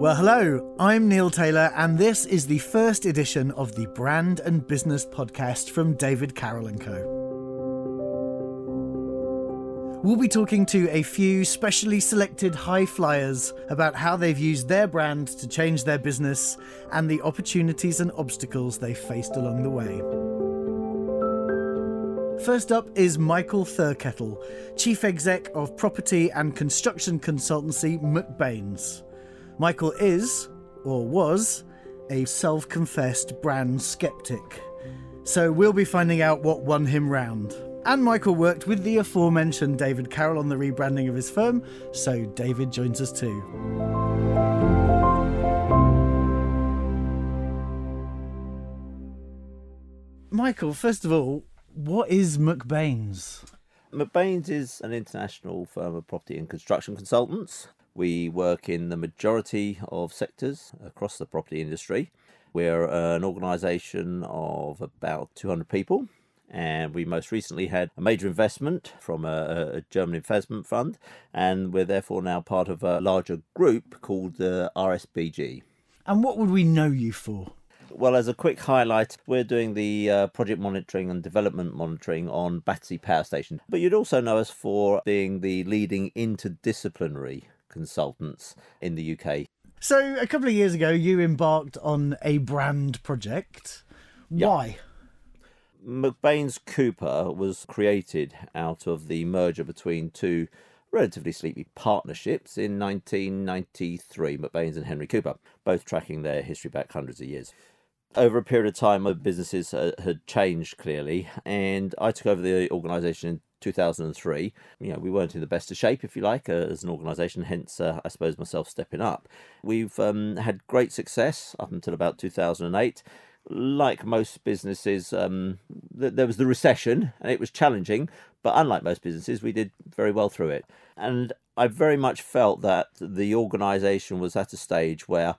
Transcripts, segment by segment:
Well, hello, I'm Neil Taylor, and this is the first edition of the Brand and Business podcast from David Carroll & Co. We'll be talking to a few specially selected high flyers about how they've used their brand to change their business and the opportunities and obstacles they've faced along the way. First up is Michael Thirkettle, Chief Exec of property and construction consultancy McBain's. Michael is, or was, a self confessed brand skeptic. So we'll be finding out what won him round. And Michael worked with the aforementioned David Carroll on the rebranding of his firm, so David joins us too. Michael, first of all, what is McBain's? McBain's is an international firm of property and construction consultants. We work in the majority of sectors across the property industry. We're an organisation of about 200 people and we most recently had a major investment from a, a, German investment fund, and we're therefore now part of a larger group called the RSBG. And what would we know you for? Well, as a quick highlight, we're doing the uh, project monitoring and development monitoring on Battersea Power Station. But you'd also know us for being the leading interdisciplinary consultants in the UK. So, a couple of years ago, you embarked on a brand project. Why? Yep. McBain's Cooper was created out of the merger between two relatively sleepy partnerships in 1993, McBain's and Henry Cooper, both tracking their history back hundreds of years. Over a period of time, my businesses uh, had changed clearly, and I took over the organisation in 2003. You know, we weren't in the best of shape, if you like, uh, as an organisation, hence, uh, I suppose, myself stepping up. We've um, had great success up until about 2008 like most businesses, um, th- there was the recession and it was challenging, but unlike most businesses, we did very well through it. And I very much felt that the organization was at a stage where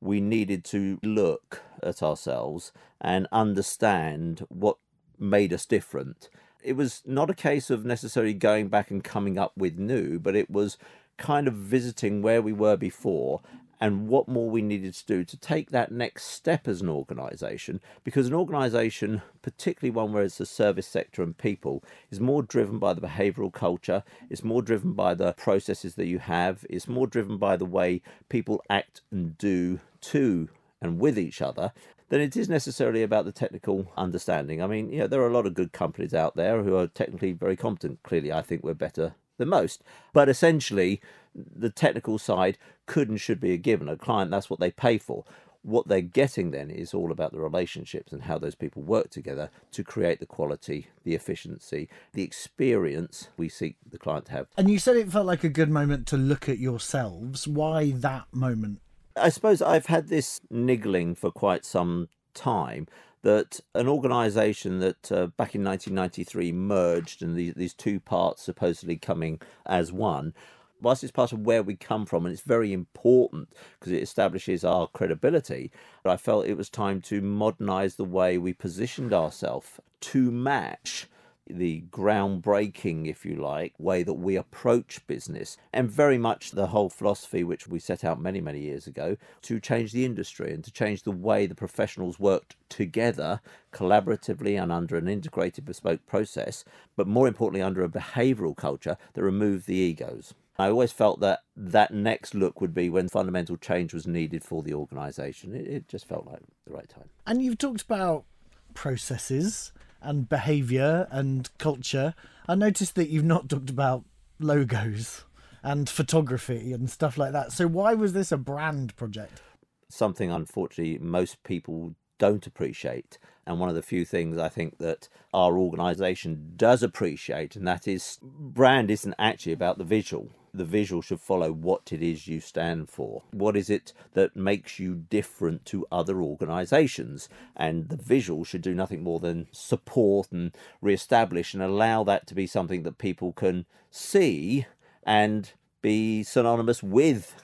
we needed to look at ourselves and understand what made us different. It was not a case of necessarily going back and coming up with new, but it was kind of visiting where we were before and what more we needed to do to take that next step as an organization because an organization particularly one where it's the service sector and people is more driven by the behavioral culture it's more driven by the processes that you have it's more driven by the way people act and do to and with each other than it is necessarily about the technical understanding. I mean, you know, there are a lot of good companies out there who are technically very competent. Clearly, I think we're better than most. But essentially, the technical side could and should be a given. A client, that's what they pay for. What they're getting then is all about the relationships and how those people work together to create the quality, the efficiency, the experience we seek the client to have. And you said it felt like a good moment to look at yourselves. Why that moment? I suppose I've had this niggling for quite some time that an organisation that uh, back in 1993 merged and these, these two parts supposedly coming as one whilst it's part of where we come from and it's very important because it establishes our credibility, I felt it was time to modernize the way we positioned ourselves to match the groundbreaking, if you like, way that we approach business, and very much the whole philosophy which we set out many, many years ago to change the industry and to change the way the professionals worked together collaboratively and under an integrated bespoke process, but more importantly, under a behavioral culture that removed the egos. I always felt that that next look would be when fundamental change was needed for the organisation. It, it, just felt like the right time. And you've talked about processes and behaviour and culture. I noticed that you've not talked about logos and photography and stuff like that. So why was this a brand project? Something unfortunately most people don't appreciate. And one of the few things I think that our organisation does appreciate, and that is brand isn't actually about the visual the visual should follow what it is you stand for. What is it that makes you different to other organisations? And the visual should do nothing more than support and re-establish and allow that to be something that people can see and be synonymous with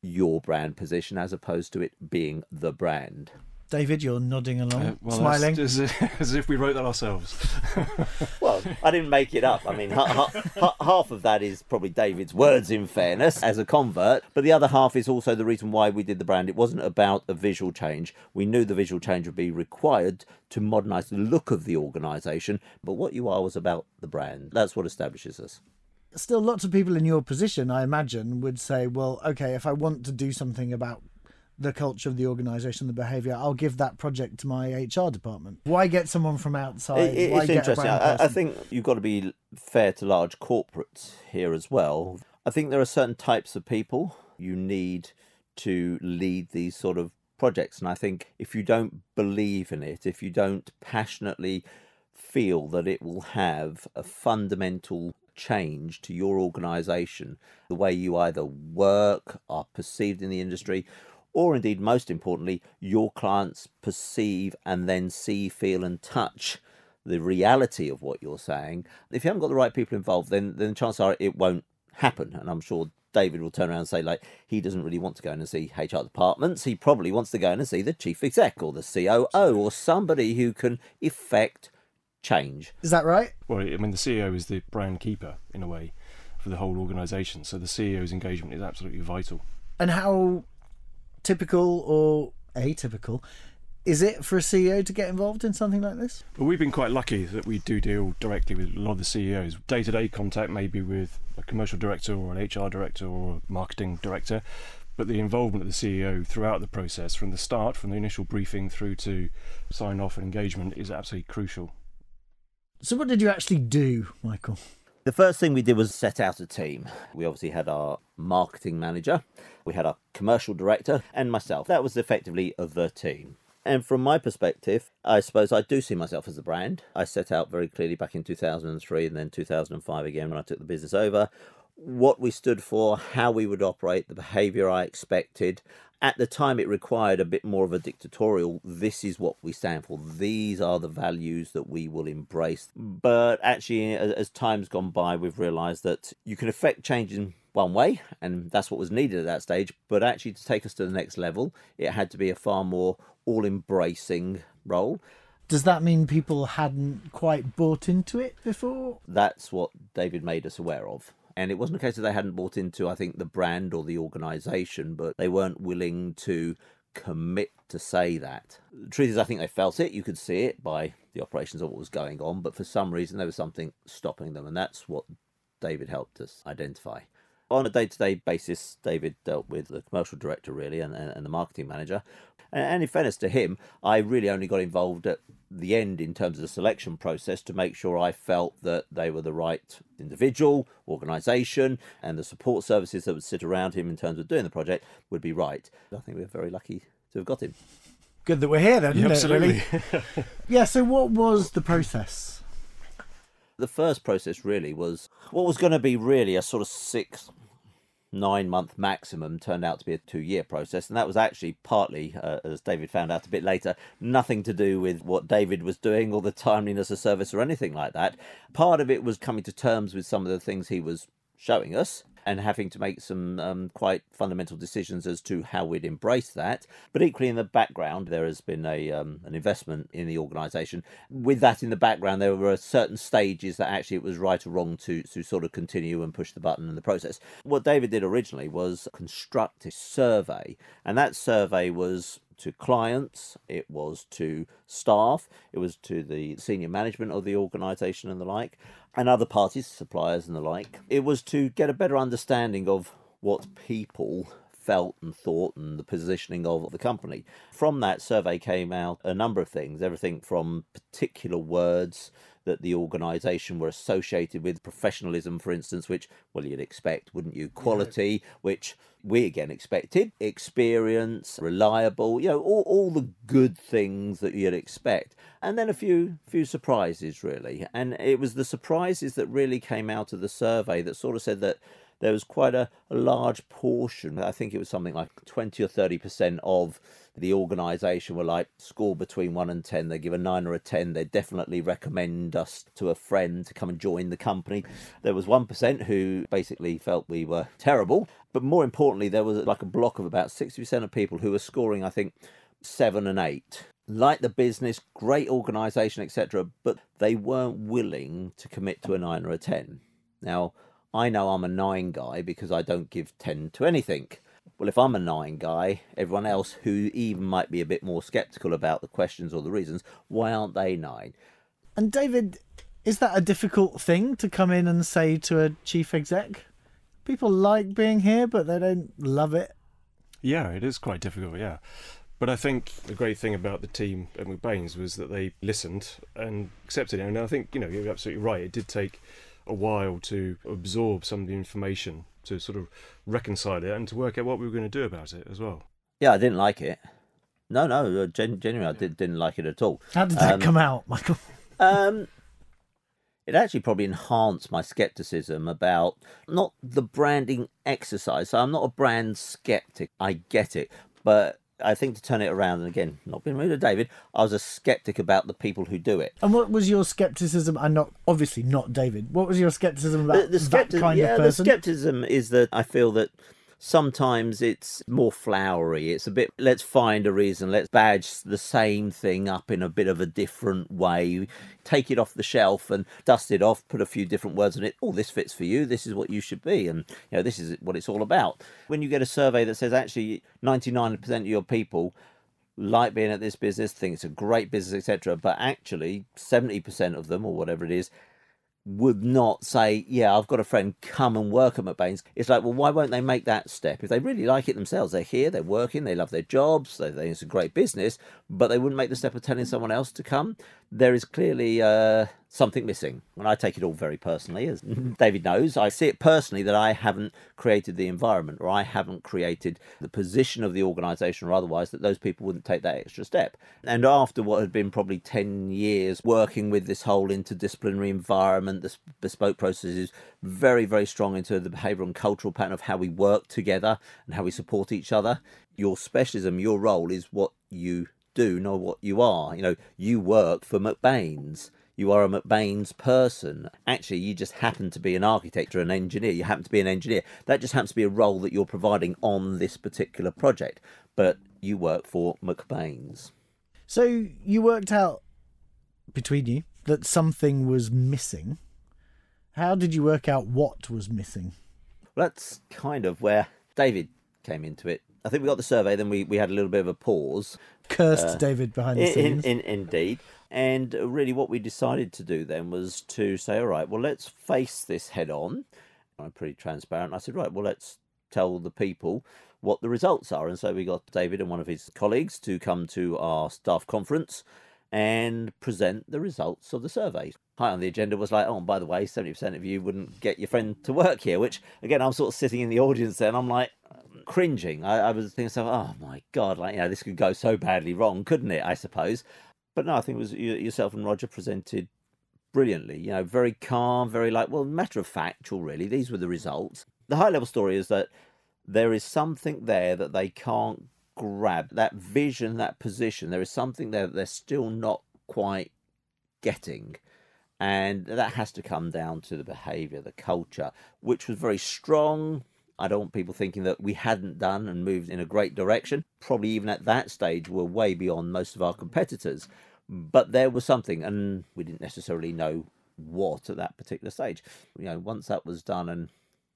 your brand position as opposed to it being the brand. David, you're nodding along, uh, well, smiling. As, as, if we wrote that ourselves. well, well, I didn't make it up. I mean, ha- ha- half of that is probably David's words, in fairness, as a convert, but the other half is also the reason why we did the brand. It wasn't about a visual change. We knew the visual change would be required to modernise the look of the organisation, but what you are was about the brand. That's what establishes us still lots of people in your position i imagine would say well okay if i want to do something about the culture of the organization the behavior i'll give that project to my hr department. Why get someone from outside? It, why it's interesting. I, I think you've got to be fair to large corporates here as well. I think there are certain types of people you need to lead these sort of projects. And i think if you don't believe in it if you don't passionately feel that it will have a fundamental change to your organization, the way you either work, are perceived in the industry, or indeed, most importantly, your clients perceive and then see, feel, and touch the reality of what you're saying. If you haven't got the right people involved, then then chances are it won't happen. And I'm sure David will turn around and say, like, he doesn't really want to go in and see HR departments. He probably wants to go in and see the chief exec or the COO or somebody who can effect change. Is that right? Well, I mean, the CEO is the brand keeper in a way for the whole organisation. So the CEO's engagement is absolutely vital. And how typical or atypical is it for a CEO to get involved in something like this? Well, we've been quite lucky that we do deal directly with a lot of the CEOs. Day to day contact, maybe with a commercial director or an HR director or a marketing director, but the involvement of the CEO throughout the process, from the start, from the initial briefing through to sign off and engagement, is absolutely crucial. So, what did you actually do, Michael? The first thing we did was set out a team. We obviously had our marketing manager, we had our commercial director, and myself. That was effectively the team. And from my perspective, I suppose I do see myself as a brand. I set out very clearly back in 2003 and then 2005 again when I took the business over what we stood for, how we would operate, the behaviour I expected. At the time, it required a bit more of a dictatorial. This is what we stand for. These are the values that we will embrace. But actually, as time's gone by, we've realised that you can affect change in one way, and that's what was needed at that stage. But actually, to take us to the next level, it had to be a far more all embracing role. Does that mean people hadn't quite bought into it before? That's what David made us aware of. And it wasn't a case that they hadn't bought into, I think, the brand or the organisation, but they weren't willing to commit to say that. The truth is, I think they felt it. You could see it by the operations of what was going on, but for some reason, there was something stopping them, and that's what David helped us identify. On a day to day basis, David dealt with the commercial director, really, and, and the marketing manager. And in fairness to him, I really only got involved at the end in terms of the selection process to make sure I felt that they were the right individual, organisation, and the support services that would sit around him in terms of doing the project would be right. I think we we're very lucky to have got him. Good that we're here then, yeah, absolutely. Really? yeah, so what was the process? The first process really was what was going to be really a sort of six nine month maximum turned out to be a two year process. And that was actually partly, uh, as David found out a bit later, nothing to do with what David was doing or the timeliness of service or anything like that. Part of it was coming to terms with some of the things he was showing us and having to make some um, quite fundamental decisions as to how we'd embrace that. But equally, in the background, there has been a um, an investment in the organisation. With that in the background, there were certain stages that actually it was right or wrong to to sort of continue and push the button in the process. What David did originally was construct a survey, and that survey was to clients, it was to staff, it was to the senior management of the organisation and the like, and other parties, suppliers and the like. It was to get a better understanding of what people felt and thought and the positioning of the company. From that survey came out a number of things, everything from particular words that the organisation were associated with, professionalism, for instance, which, well, you'd expect, wouldn't you? Quality, yeah. which we again expected, experience, reliable, you know, all, all the good things that you'd expect. And then a few few surprises, really. And it was the surprises that really came out of the survey that sort of said that there was quite a, a large portion, I think it was something like 20 or 30% of the organisation were like score between 1 and 10. They give a 9 or a 10. They definitely recommend us to a friend to come and join the company. There was 1% who basically felt we were terrible. But more importantly, there was like a block of about 60% of people who were scoring, I think, 7 and 8 like the business, great organisation, etc., but they weren't willing to commit to a nine or a ten. Now, I know I'm a nine guy because I don't give ten to anything. Well, if I'm a nine guy, everyone else who even might be a bit more sceptical about the questions or the reasons, why aren't they nine? And David, is that a difficult thing to come in and say to a chief exec? People like being here, but they don't love it. Yeah, it is quite difficult, yeah. But I think the great thing about the team at McBain's was that they listened and accepted it. And I think, you know, you're absolutely right. It did take a while to absorb some of the information, to sort of reconcile it, and to work out what we were going to do about it as well. Yeah, I didn't like it. No, no, uh, gen- genuinely, I did, didn't like it at all. How did that Um, come out, Michael? Um, it actually probably enhanced my skepticism about not the branding exercise. So I'm not a brand skeptic. I get it, but I think to turn it around, and again, not being rude to David, I was a skeptic about the people who do it. And what was your skepticism? And not obviously not David. What was your skepticism about the, the that kind yeah, of person? The skepticism is that I feel that sometimes it's more flowery. It's a bit, let's find a reason, let's badge the same thing up in a bit of a different way, take it off the shelf and dust it off, put a few different words on it. Oh, this fits for you. This is what you should be. And, you know, this is what it's all about. When you get a survey that says actually 99% of your people like being at this business, think it's a great business, etc., but actually 70% of them, or whatever it is, would not say, Yeah, I've got a friend, come and work at McBain's. It's like, well, why won't they make that step? If they really like it themselves, they're here, they're working, they love their jobs, they think it's a great business, but they wouldn't make the step of telling someone else to come. There is clearly uh, something missing. And I take it all very personally, as David knows. I see it personally that I haven't created the environment or I haven't created the position of the organisation or otherwise that those people wouldn't take that extra step. And after what had been probably 10 years working with this whole interdisciplinary environment, this bespoke process is very, very strong into the behavioural and cultural pattern of how we work together and how we support each other. Your specialism, your role is what you do, not what you are. You know, you work for McBain's. You are a McBain's person. Actually, you just happen to be an architect or an engineer. You happen to be an engineer. That just happens to be a role that you're providing on this particular project. But you work for McBain's. So you worked out between you that something was missing. How did you work out what was missing? Well, that's kind of where David came into it. I think we got the survey, then we, we had a little bit of a pause. Cursed David behind the Uh, In, scenes. in, indeed. And uh, really, what we decided to do then was to say, all right, well, let's face this head on. I'm pretty transparent. I said, right, well, let's tell the people what the results are. And so we got David and one of his colleagues to come to our staff conference and present the results of the survey. High on the agenda was like, oh, by the way, 70% of you wouldn't get your friend to work here, which, again, I'm sort of sitting in the audience there and I'm like, cringing. I, I was thinking, myself, oh my God, like, you know, this could go so badly wrong, couldn't it? I suppose. But no, I think it was you, yourself and Roger presented brilliantly. You know, very calm, very like, well, matter of factual, really. These were the results. The high level story is that there is something there that they can't grab. That vision, that position, there is something there that they're still not quite getting. And that has to come down to the behaviour, the culture, which was very strong. I don't want people thinking that we hadn't done and moved in a great direction. Probably even at that stage, we're way beyond most of our competitors. But there was something, and we didn't necessarily know what at that particular stage. You know, once that was done and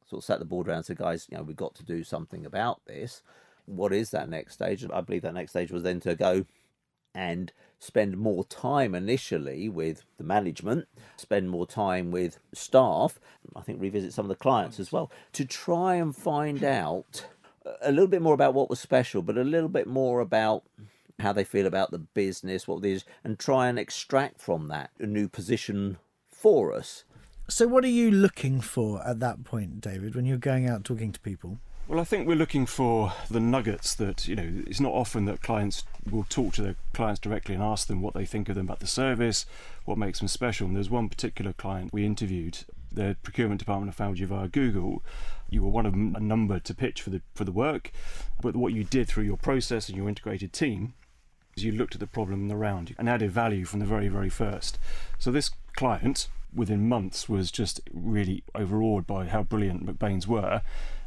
sort of sat the board around and said, guys, you know, we've got to do something about this. What is that next stage? I believe that next stage was then to go and spend more time initially with the management, spend more time with staff, I think revisit some of the clients as well, to try and find out a little bit more about what was special, but a little bit more about how they feel about the business, what it is, and try and extract from that a new position for us. So, what are you looking for at that point, David, when you're going out talking to people? Well, I think we're looking for the nuggets that, you know, it's not often that clients will talk to their clients directly and ask them what they think of them about the service, what makes them special. And there's one particular client we interviewed, the procurement department found you via Google. You were one of a number to pitch for the for the work, but what you did through your process and your integrated team is you looked at the problem around you and added value from the very, very first. So this client, within months, was just really overawed by how brilliant McBain's were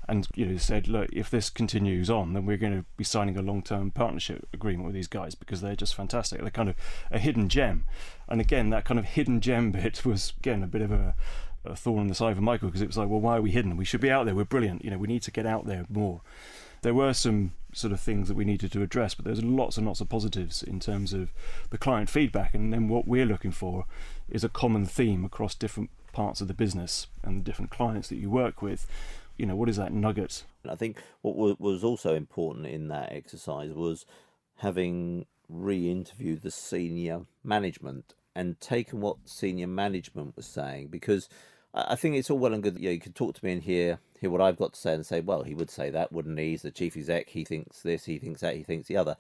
and you know said, look, if this continues on, then we're going to be signing a long-term partnership agreement with these guys because they're just fantastic. They're kind of a hidden gem, and again, that kind of hidden gem bit was again a bit of a, a thorn in the side for Michael because it was like, well, why are we hidden? We should be out there. We're brilliant. You know, we need to get out there more. There were some sort of things that we needed to address, but there's lots and lots of positives in terms of the client feedback, and then what we're looking for is a common theme across different parts of the business and different clients that you work with you know, what is that nugget? I think what was also important in that exercise was having re-interviewed the senior management and taken what senior management was saying because I think it's all well and good that you, know, you can talk to me and hear hear what I've got to say and say, well, he would say that, wouldn't he? He's the chief exec. He thinks this. He thinks that. He thinks the other.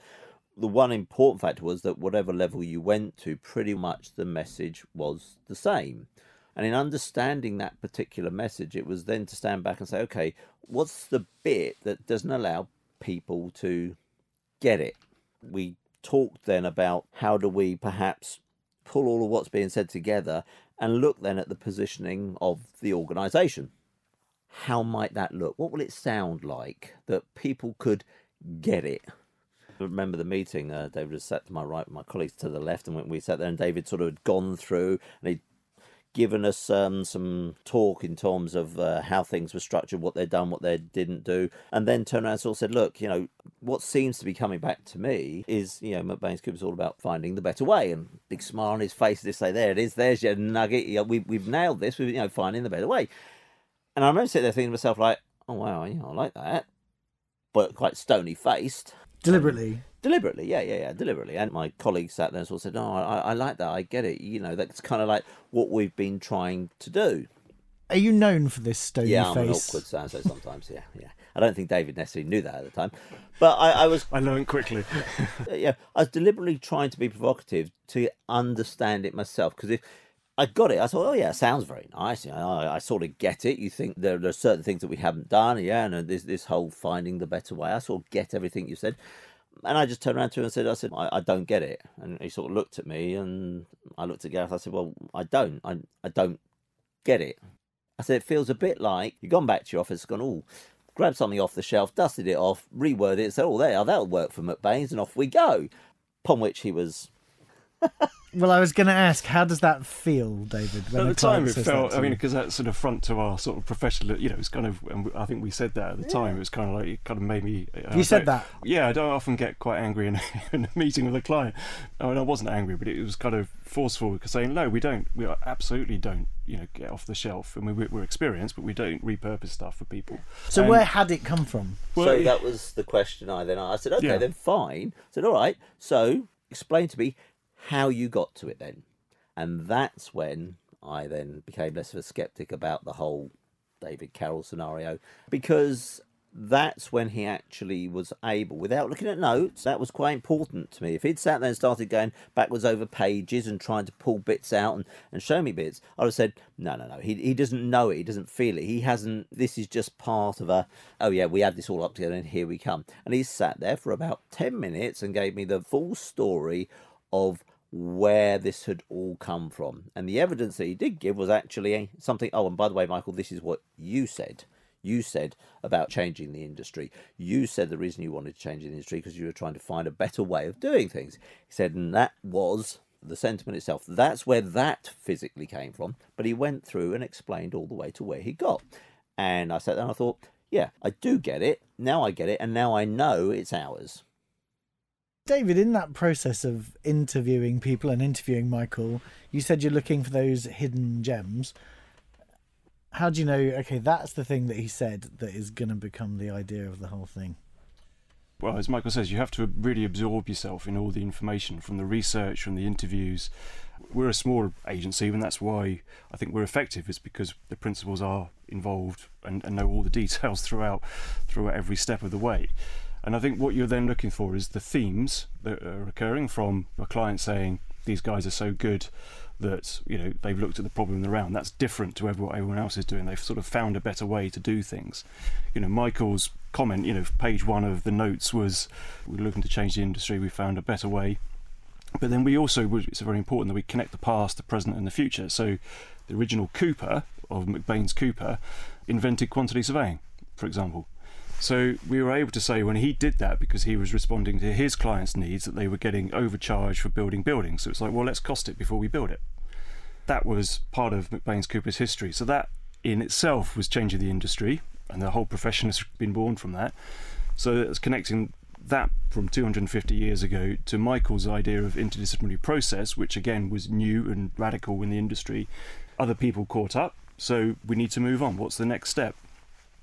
The one important factor was that whatever level you went to, pretty much the message was the same. And in understanding that particular message, it was then to stand back and say, okay, what's the bit that doesn't allow people to get it? We talked then about how do we perhaps pull all of what's being said together and look then at the positioning of the organisation. How might that look? What will it sound like that people could get it? I remember the meeting. Uh, David was sat to my right, with my colleagues to the left, and we sat there, and David sort of had gone through, and he given us um, some talk in terms of uh, how things were structured, what they'd done, what they didn't do, and then turned around and sort of said, look, you know, what seems to be coming back to me is, you know, McBain's Cooper's all about finding the better way, and big smile on his face to say, there it is, there's your nugget, you know, we, we've nailed this, we've, you know, finding the better way. And I remember sitting there thinking to myself, like, oh, wow, you know, I like that, but quite stony faced. Deliberately. Deliberately, yeah, yeah, yeah, deliberately. And my colleague sat there and sort of said, "No, I, I like that. I get it. You know, that's kind of like what we've been trying to do." Are you known for this stony yeah, face? Yeah, I'm an awkward so so sometimes. Yeah, yeah. I don't think David necessarily knew that at the time, but I, I was. I learned quickly. yeah, I was deliberately trying to be provocative to understand it myself because if I got it. I thought, oh yeah, sounds very nice. You know, I, I, sort of get it. You think there, there, are certain things that we haven't done, yeah, and this this whole finding the better way. I sort of get everything you said, and I just turned around to him and said, I said, I, I, don't get it. And he sort of looked at me and I looked at Gareth. I said, well, I don't. I, I don't get it. I said, it feels a bit like you've gone back to your office, gone, oh, grabbed something off the shelf, dusted it off, reworded it, said, oh, there, that'll work for McBain's, and off we go. Upon which he was well, I was going to ask, how does that feel, David? at the time, it felt. I mean, because that's sort of front to our sort of professional. You know, it's kind of. And I think we said that at the yeah. time. It was kind of like it kind of made me. Uh, you said that. Yeah, I don't often get quite angry in a, in a meeting with a client. I mean, I wasn't angry, but it was kind of forceful, because saying, "No, we don't. We absolutely don't. You know, get off the shelf. I mean, we're, we're experienced, but we don't repurpose stuff for people." So and, where had it come from? Well, so that was the question I then asked. I said, "Okay, yeah. then fine." I said, "All right. So explain to me how you got to it then. And that's when I then became less of a skeptic about the whole David Carroll scenario because that's when he actually was able, without looking at notes, that was quite important to me. If he'd sat there and started going backwards over pages and trying to pull bits out and, and show me bits, I'd have said, no, no, no, he, he doesn't know it, he doesn't feel it, he hasn't, this is just part of a, oh yeah, we had this all up together and here we come. And he sat there for about 10 minutes and gave me the full story of where this had all come from. And the evidence that he did give was actually something. Oh, and by the way, Michael, this is what you said. You said about changing the industry. You said the reason you wanted to change the industry because you were trying to find a better way of doing things. He said, and that was the sentiment itself. That's where that physically came from. But he went through and explained all the way to where he got. And I sat there and I thought, yeah, I do get it. Now I get it. And now I know it's ours. David, in that process of interviewing people and interviewing Michael, you said you're looking for those hidden gems. How do you know, okay, that's the thing that he said that is going to become the idea of the whole thing? Well, as Michael says, you have to really absorb yourself in all the information from the research, from the interviews. We're a small agency, and that's why I think we're effective, is because the principals are involved and, and know all the details throughout, throughout every step of the way. And I think what you're then looking for is the themes that are occurring from a client saying, these guys are so good that you know they've looked at the problem in the round. That's different to what everyone else is doing. They've sort of found a better way to do things. You know, Michael's comment, you know, page one of the notes was, "We're looking to change the industry. We found a better way." But then we also, it's very important that we connect the past, the present, and the future. So, the original Cooper of McBain's Cooper invented quantity surveying for example. So we were able to say when he did that because he was responding to his clients' needs that they were getting overcharged for building buildings. So it's like, well, let's cost it before we build it. That was part of McBain's Cooper's history. So that in itself was changing the industry, and the whole profession has been born from that. So it's connecting that from 250 years ago to Michael's idea of interdisciplinary process, which again was new and radical in the industry. Other people caught up, so we need to move on. What's the next step?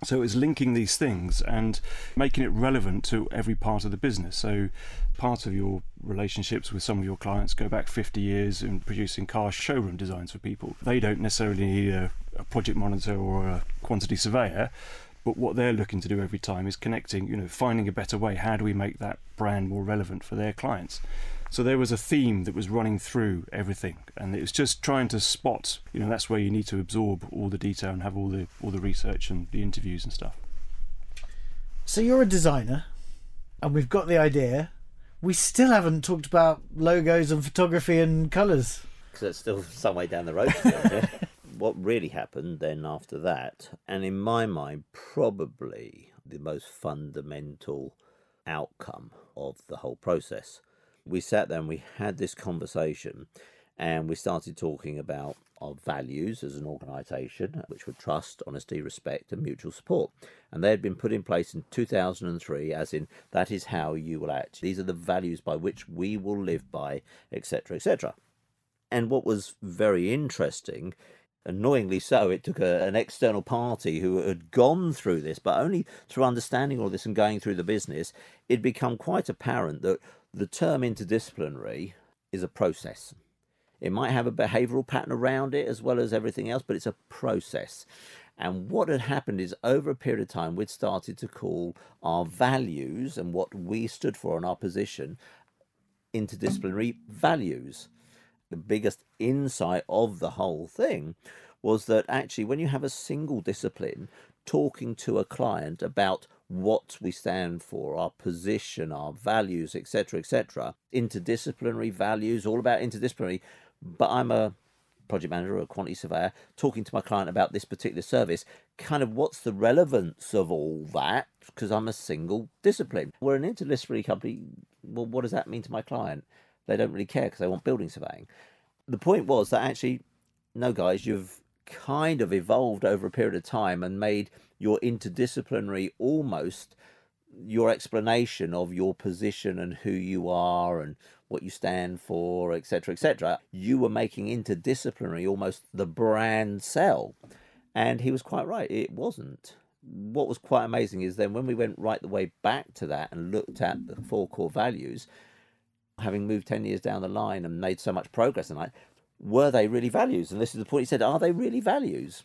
So it's linking these things and making it relevant to every part of the business. So part of your relationships with some of your clients go back 50 years in producing car showroom designs for people. They don't necessarily need a, a project monitor or a quantity surveyor, but what they're looking to do every time is connecting, you know, finding a better way. How do we make that brand more relevant for their clients? So there was a theme that was running through everything, and it was just trying to spot. You know, that's where you need to absorb all the detail and have all the all the research and the interviews and stuff. So you're a designer, and we've got the idea. We still haven't talked about logos and photography and colours. Because it's still some way down the road. to be honest. what really happened then after that, and in my mind, probably the most fundamental outcome of the whole process. We sat there and we had this conversation, and we started talking about our values as an organisation, which were trust, honesty, respect, and mutual support. And they had been put in place in 2003, as in that is how you will act. These are the values by which we will live by, etc., etc. And what was very interesting annoyingly so, it took a, an external party who had gone through this, but only through understanding all this and going through the business, it become quite apparent that the term interdisciplinary is a process. It might have a behavioral pattern around it as well as everything else, but it's a process. And what had happened is over a period of time, we'd started to call our values and what we stood for in our position interdisciplinary values the biggest insight of the whole thing was that actually, when you have a single discipline talking to a client about what we stand for, our position, our values, etc., etc., interdisciplinary values, all about interdisciplinary. But I'm a project manager or a quantity surveyor talking to my client about this particular service. Kind of what's the relevance of all that? Because I'm a single discipline. We're an interdisciplinary company. Well, what does that mean to my client? They don't really care because they want building surveying. The point was that actually, no, guys, you've kind of evolved over a period of time and made your interdisciplinary almost your explanation of your position and who you are and what you stand for, etc., etc. You were making interdisciplinary almost the brand sell. And he was quite right, it wasn't. What was quite amazing is then when we went right the way back to that and looked at the four core values, having moved 10 years down the line and made so much progress in life, were they really values? And this is the point he said, are they really values?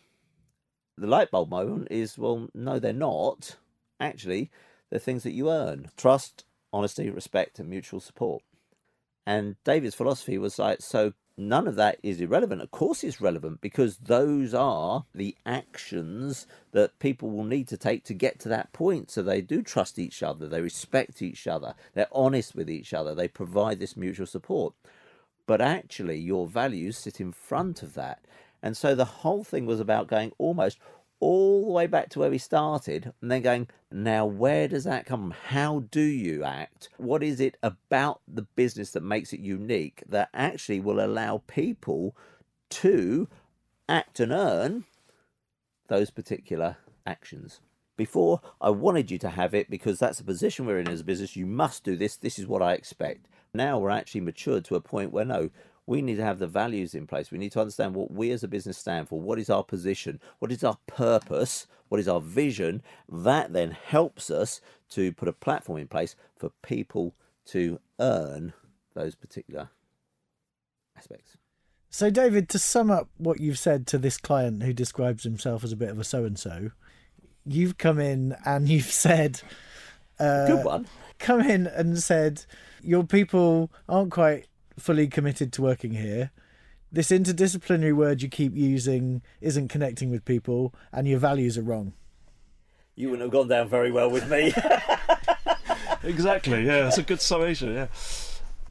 The light bulb moment is, well, no, they're not. Actually, they're things that you earn trust, honesty, respect, and mutual support. And David's philosophy was like, so none of that is irrelevant. Of course, it's relevant because those are the actions that people will need to take to get to that point. So they do trust each other, they respect each other, they're honest with each other, they provide this mutual support. But actually, your values sit in front of that. And so the whole thing was about going almost all the way back to where we started and then going, now where does that come from? How do you act? What is it about the business that makes it unique that actually will allow people to act and earn those particular actions? Before, I wanted you to have it because that's the position we're in as a business. You must do this. This is what I expect. Now we're actually matured to a point where no, we need to have the values in place. We need to understand what we as a business stand for. What is our position? What is our purpose? What is our vision? That then helps us to put a platform in place for people to earn those particular aspects. So, David, to sum up what you've said to this client who describes himself as a bit of a so and so, you've come in and you've said, uh, Good one. Come in and said, Your people aren't quite fully committed to working here. This interdisciplinary word you keep using isn't connecting with people, and your values are wrong. You wouldn't have gone down very well with me. exactly. Yeah, that's a good summation. Yeah.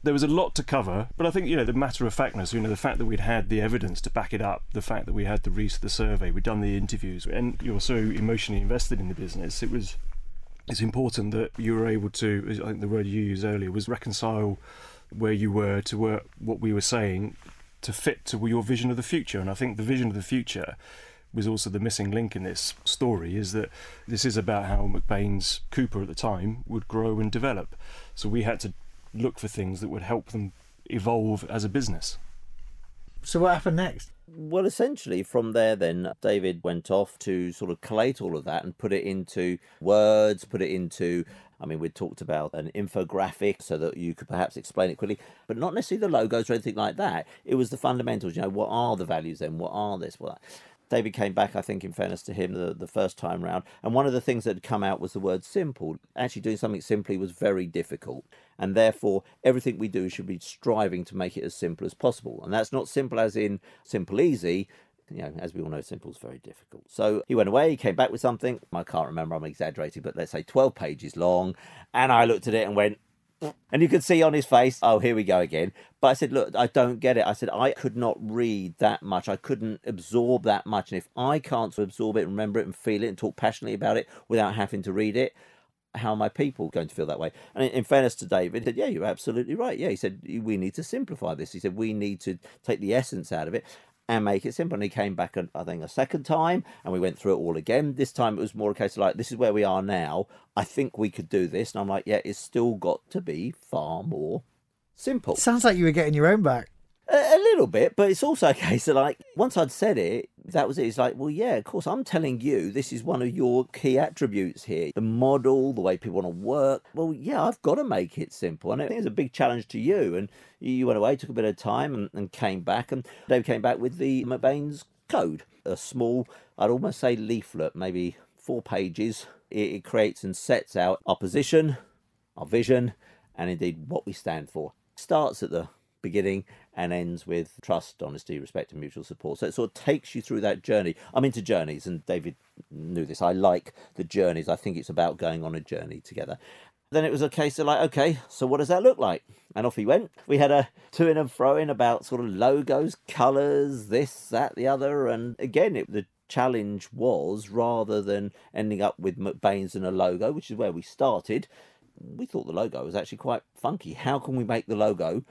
there was a lot to cover, but I think you know the matter of factness, you know, the fact that we'd had the evidence to back it up, the fact that we had the research, the survey, we'd done the interviews, and you're so emotionally invested in the business, it was it's important that you were able to. I think the word you used earlier was reconcile where you were to where, what we were saying to fit to your vision of the future, and I think the vision of the future was also the missing link in this story is that this is about how McBain's Cooper at the time would grow and develop. So we had to look for things that would help them evolve as a business. So what happened next? Well, essentially, from there, then David went off to sort of collate all of that and put it into words, put it into. I mean, we talked about an infographic so that you could perhaps explain it quickly, but not necessarily the logos or anything like that. It was the fundamentals. You know, what are the values then? What are this? What? David came back, I think, in fairness to him, the, the first time round. And one of the things that had come out was the word simple. Actually, doing something simply was very difficult. And therefore, everything we do should be striving to make it as simple as possible. And that's not simple as in simple easy. You know, as we all know, simple is very difficult. So he went away, he came back with something. I can't remember, I'm exaggerating, but let's say 12 pages long. And I looked at it and went, and you could see on his face, oh, here we go again. But I said, look, I don't get it. I said, I could not read that much. I couldn't absorb that much. And if I can't absorb it, remember it, and feel it, and talk passionately about it without having to read it, how are my people going to feel that way? And in fairness to David, he said, Yeah, you're absolutely right. Yeah, he said, We need to simplify this. He said, We need to take the essence out of it and make it simple. And he came back, I think, a second time, and we went through it all again. This time it was more a case of like, this is where we are now. I think we could do this. And I'm like, yeah, it's still got to be far more simple. Sounds like you were getting your own back. A, little bit, but it's also a case of like, once I'd said it, that was it. It's like, well, yeah, of course, I'm telling you this is one of your key attributes here the model, the way people want to work. Well, yeah, I've got to make it simple. And I think it's a big challenge to you. And you went away, took a bit of time, and, and came back. And Dave came back with the McBain's code, a small, I'd almost say leaflet, maybe four pages. It, it creates and sets out our position, our vision, and indeed what we stand for. Starts at the beginning and ends with trust, honesty, respect, and mutual support. So it sort of takes you through that journey. I'm into journeys, and David knew this. I like the journeys. I think it's about going on a journey together. Then it was a case of like, okay, so what does that look like? And off he went. We had a to in and fro in about sort of logos, colours, this, that, the other. And again, it, the challenge was rather than ending up with McBain's and a logo, which is where we started, we thought the logo was actually quite funky. How can we make the logo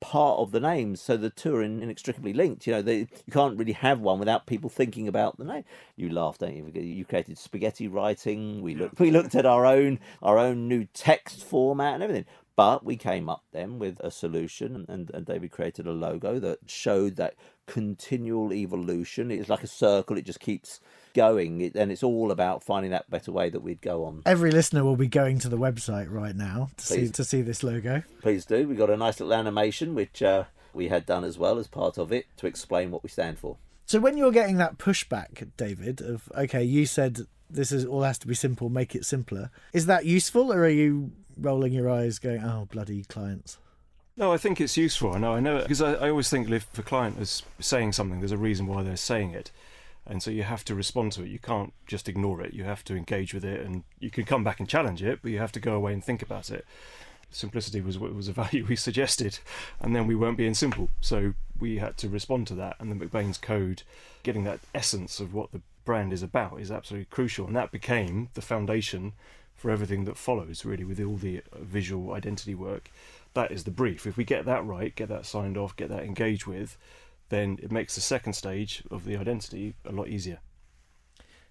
part of the names, so the two are inextricably linked. You know, they, you can't really have one without people thinking about the name. You laugh, don't you? You created spaghetti writing. We looked, we looked at our own our own new text format and everything. But we came up then with a solution, and, and David created a logo that showed that continual evolution. It's like a circle; it just keeps going, and it's all about finding that better way that we'd go on. Every listener will be going to the website right now to see to see this logo. Please do. We've got a nice little animation which uh, we had done as well as part of it to explain what we stand for. So when you're getting that pushback, David, of okay, you said this is all has to be simple, make it simpler. Is that useful, or are you rolling your eyes, going, "Oh, bloody clients"? No, I think it's useful. I know, I know, because I, I always think if a client is saying something, there's a reason why they're saying it, and so you have to respond to it. You can't just ignore it. You have to engage with it, and you can come back and challenge it, but you have to go away and think about it. Simplicity was was a value we suggested, and then we weren't being simple, so we had to respond to that. And the McBain's code, getting that essence of what the brand is about, is absolutely crucial, and that became the foundation for everything that follows. Really, with all the uh, visual identity work that is the brief. If we get that right, get that signed off, get that engaged with, then it makes the second stage of the identity a lot easier.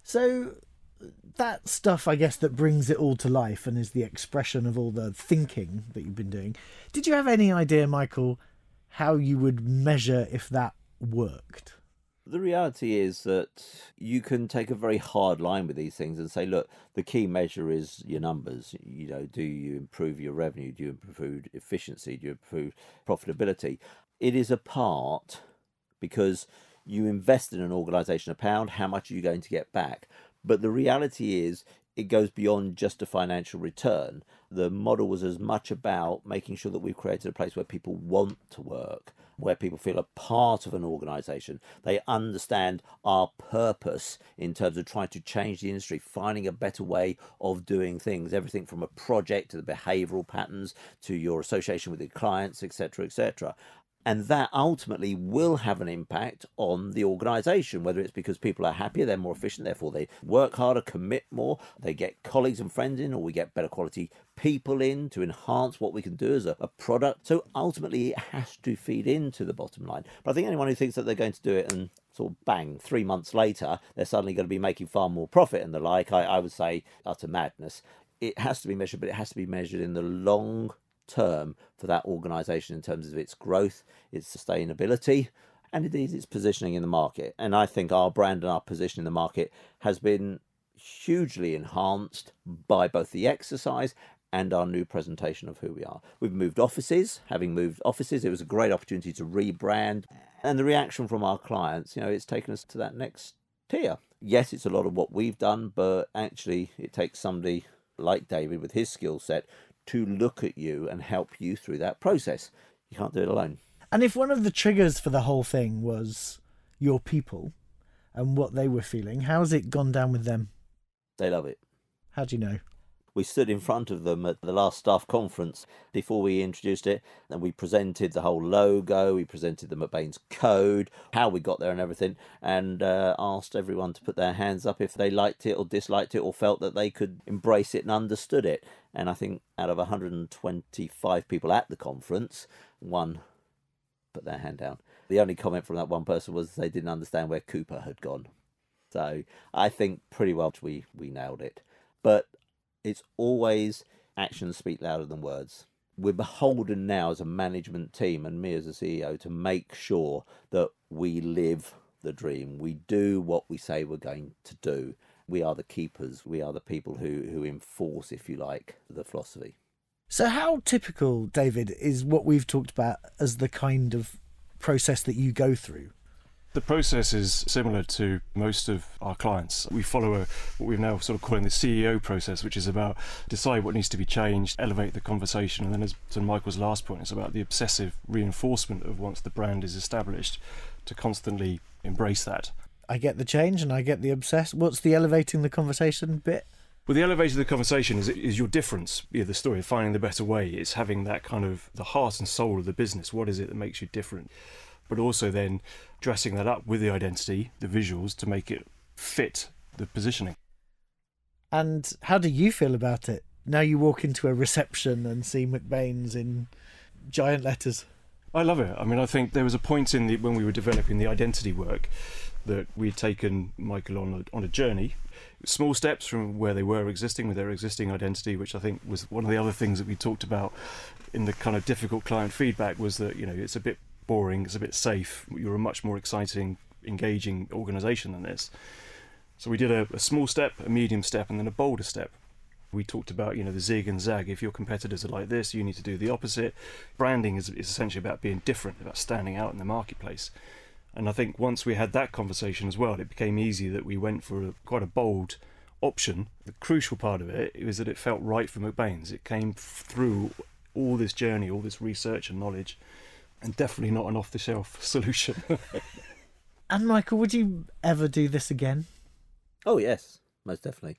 So that stuff, I guess, that brings it all to life and is the expression of all the thinking that you've been doing. Did you have any idea, Michael, how you would measure if that worked? The reality is that you can take a very hard line with these things and say, look, the key measure is your numbers. You know, do you improve your revenue? Do you improve efficiency? Do you improve profitability? It is a part because you invest in an organization a pound, how much are you going to get back? But the reality is, it goes beyond just a financial return. The model was as much about making sure that we've created a place where people want to work, where people feel a part of an organization. They understand our purpose in terms of trying to change the industry, finding a better way of doing things, everything from a project to the behavioral patterns to your association with your clients, etc., etc and that ultimately will have an impact on the organization whether it's because people are happier they're more efficient therefore they work harder commit more they get colleagues and friends in or we get better quality people in to enhance what we can do as a, a product. So ultimately it has to feed into the bottom line. But i think anyone who thinks that they're going to do it and sort of bang three months later they're suddenly going to be making far more profit and the like i, I would say utter madness. It has to be measured but it has to be measured in the long term for that organization in terms of its growth, its sustainability, and indeed its positioning in the market. And I think our brand and our position in the market has been hugely enhanced by both the exercise and our new presentation of who we are. We've moved offices. Having moved offices, it was a great opportunity to rebrand. And the reaction from our clients, you know, it's taken us to that next tier. Yes, it's a lot of what we've done, but actually, it takes somebody like David with his skill set to look at you and help you through that process. You can't do it alone. And if one of the triggers for the whole thing was your people and what they were feeling, how's it gone down with them? They love it. How do you know? we stood in front of them at the last staff conference before we introduced it and we presented the whole logo we presented the McBain's code how we got there and everything and uh, asked everyone to put their hands up if they liked it or disliked it or felt that they could embrace it and understood it and i think out of 125 people at the conference one put their hand down the only comment from that one person was they didn't understand where cooper had gone so i think pretty well we we nailed it but it's always actions speak louder than words. We're beholden now as a management team and me as a CEO to make sure that we live the dream. We do what we say we're going to do. We are the keepers. We are the people who, who enforce, if you like, the philosophy. So, how typical, David, is what we've talked about as the kind of process that you go through? The process is similar to most of our clients. We follow a, what we've now sort of calling the DEO process, which is about decide what needs to be changed, elevate the conversation, and then as to Michael's last point, it's about the obsessive reinforcement of once the brand is established to constantly embrace that. I get the change and I get the obsessed. What's the elevating the conversation bit? Well, the elevator of the conversation is is your difference. Yeah, the story of finding the better way. It's having that kind of the heart and soul of the business. What is it that makes you different? But also then dressing that up with the identity, the visuals, to make it fit the positioning. And how do you feel about it? Now you walk into a reception and see McBain's in giant letters. I love it. I mean, I think there was a point in the when we were developing the identity work that we'd taken Michael on a, on a journey, small steps from where they were existing with their existing identity, which I think was one of the other things that we talked about in the kind of difficult client feedback was that you know it's a bit boring, it's a bit safe. You're a much more exciting, engaging organisation than this. So we did a, a, small step, a medium step, and then a bolder step. We talked about, you know, the zig and zag. If your competitors are like this, you need to do the opposite. Branding is, is essentially about being different, about standing out in the marketplace. And I think once we had that conversation as well, it became easy that we went for a, quite a bold option. The crucial part of it was that it felt right for McBain's. It came through all this journey, all this research and knowledge, and definitely not an off the shelf solution. and Michael, would you ever do this again? Oh yes, most definitely.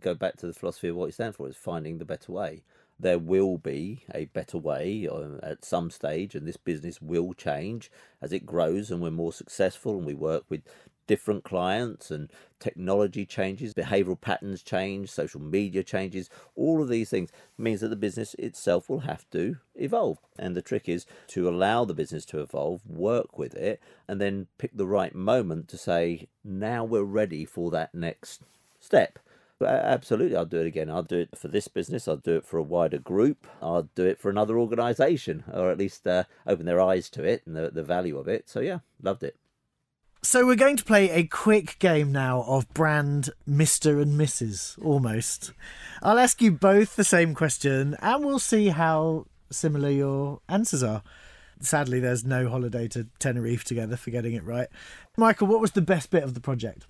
Go back to the philosophy of what you stand for is finding the better way. There will be a better way uh, at some stage, and this business will change as it grows and we're more successful and we work with different clients and technology changes, behavioral patterns change, social media changes, all of these things means that the business itself will have to evolve. And the trick is to allow the business to evolve, work with it, and then pick the right moment to say, now we're ready for that next step. Absolutely, I'll do it again. I'll do it for this business. I'll do it for a wider group. I'll do it for another organisation, or at least uh, open their eyes to it and the, the value of it. So, yeah, loved it. So we're going to play a quick game now of brand Mr. and Mrs. almost. I'll ask you both the same question and we'll see how similar your answers are. Sadly, there's no holiday to Tenerife together for getting it right. Michael, what was the best bit of the project?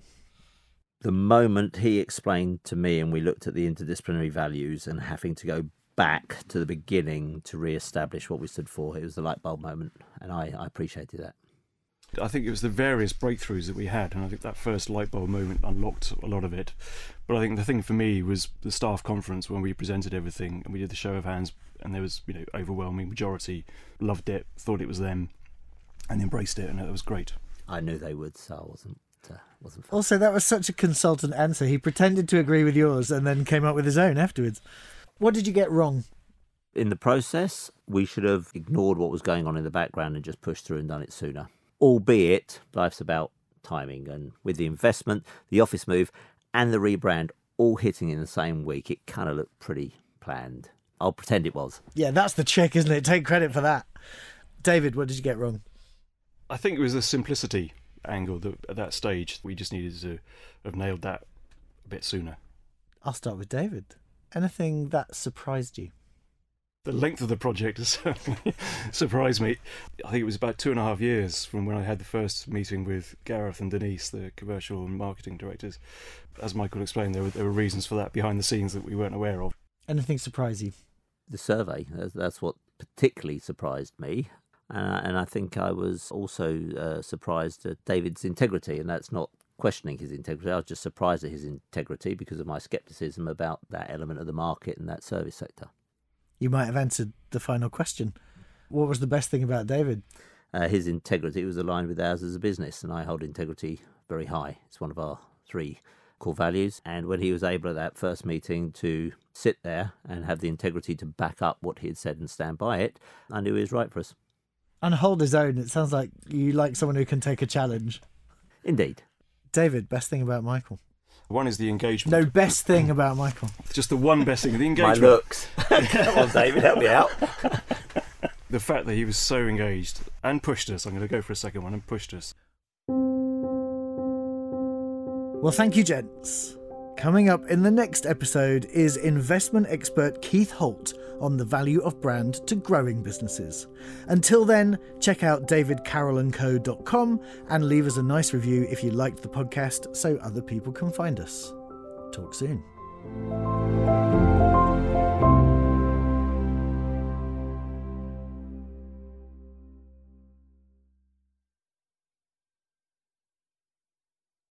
The moment he explained to me and we looked at the interdisciplinary values and having to go back to the beginning to re establish what we stood for, it was the light bulb moment. And I, I appreciated that. I think it was the various breakthroughs that we had, and I think that first light bulb moment unlocked a lot of it. But I think the thing for me was the staff conference when we presented everything and we did the show of hands, and there was you know overwhelming majority loved it, thought it was them, and embraced it, and it was great. I knew they would, so I wasn't. Uh, wasn't fun. Also, that was such a consultant answer. He pretended to agree with yours and then came up with his own afterwards. What did you get wrong? In the process, we should have ignored what was going on in the background and just pushed through and done it sooner. Albeit, life's about timing, and with the investment, the office move, and the rebrand all hitting in the same week, it kind of looked pretty planned. I'll pretend it was. Yeah, that's the trick, isn't it? Take credit for that. David, what did you get wrong? I think it was the simplicity angle that at that stage we just needed to have nailed that a bit sooner. I'll start with David. Anything that surprised you? The length of the project has certainly surprised me. I think it was about two and a half years from when I had the first meeting with Gareth and Denise, the commercial and marketing directors. As Michael explained, there were, there were reasons for that behind the scenes that we weren't aware of. Anything surprise you? The survey, that's, that's what particularly surprised me. Uh, and I think I was also uh, surprised at David's integrity, and that's not questioning his integrity. I was just surprised at his integrity because of my skepticism about that element of the market and that service sector. You might have answered the final question. What was the best thing about David? Uh, his integrity was aligned with ours as a business, and I hold integrity very high. It's one of our three core values. And when he was able at that first meeting to sit there and have the integrity to back up what he had said and stand by it, I knew he was right for us. And hold his own. It sounds like you like someone who can take a challenge. Indeed. David, best thing about Michael? One is the engagement. No, best thing about Michael. Just the one best thing, the engagement. My engagement. looks. Come on, David, help me out. The fact that he was so engaged and pushed us. I'm going to go for a second one and pushed us. Well, thank you, gents. Coming up in the next episode is investment expert Keith Holt on the value of brand to growing businesses. Until then, check out davidcarrollandco.com and leave us a nice review if you liked the podcast so other people can find us. Talk soon.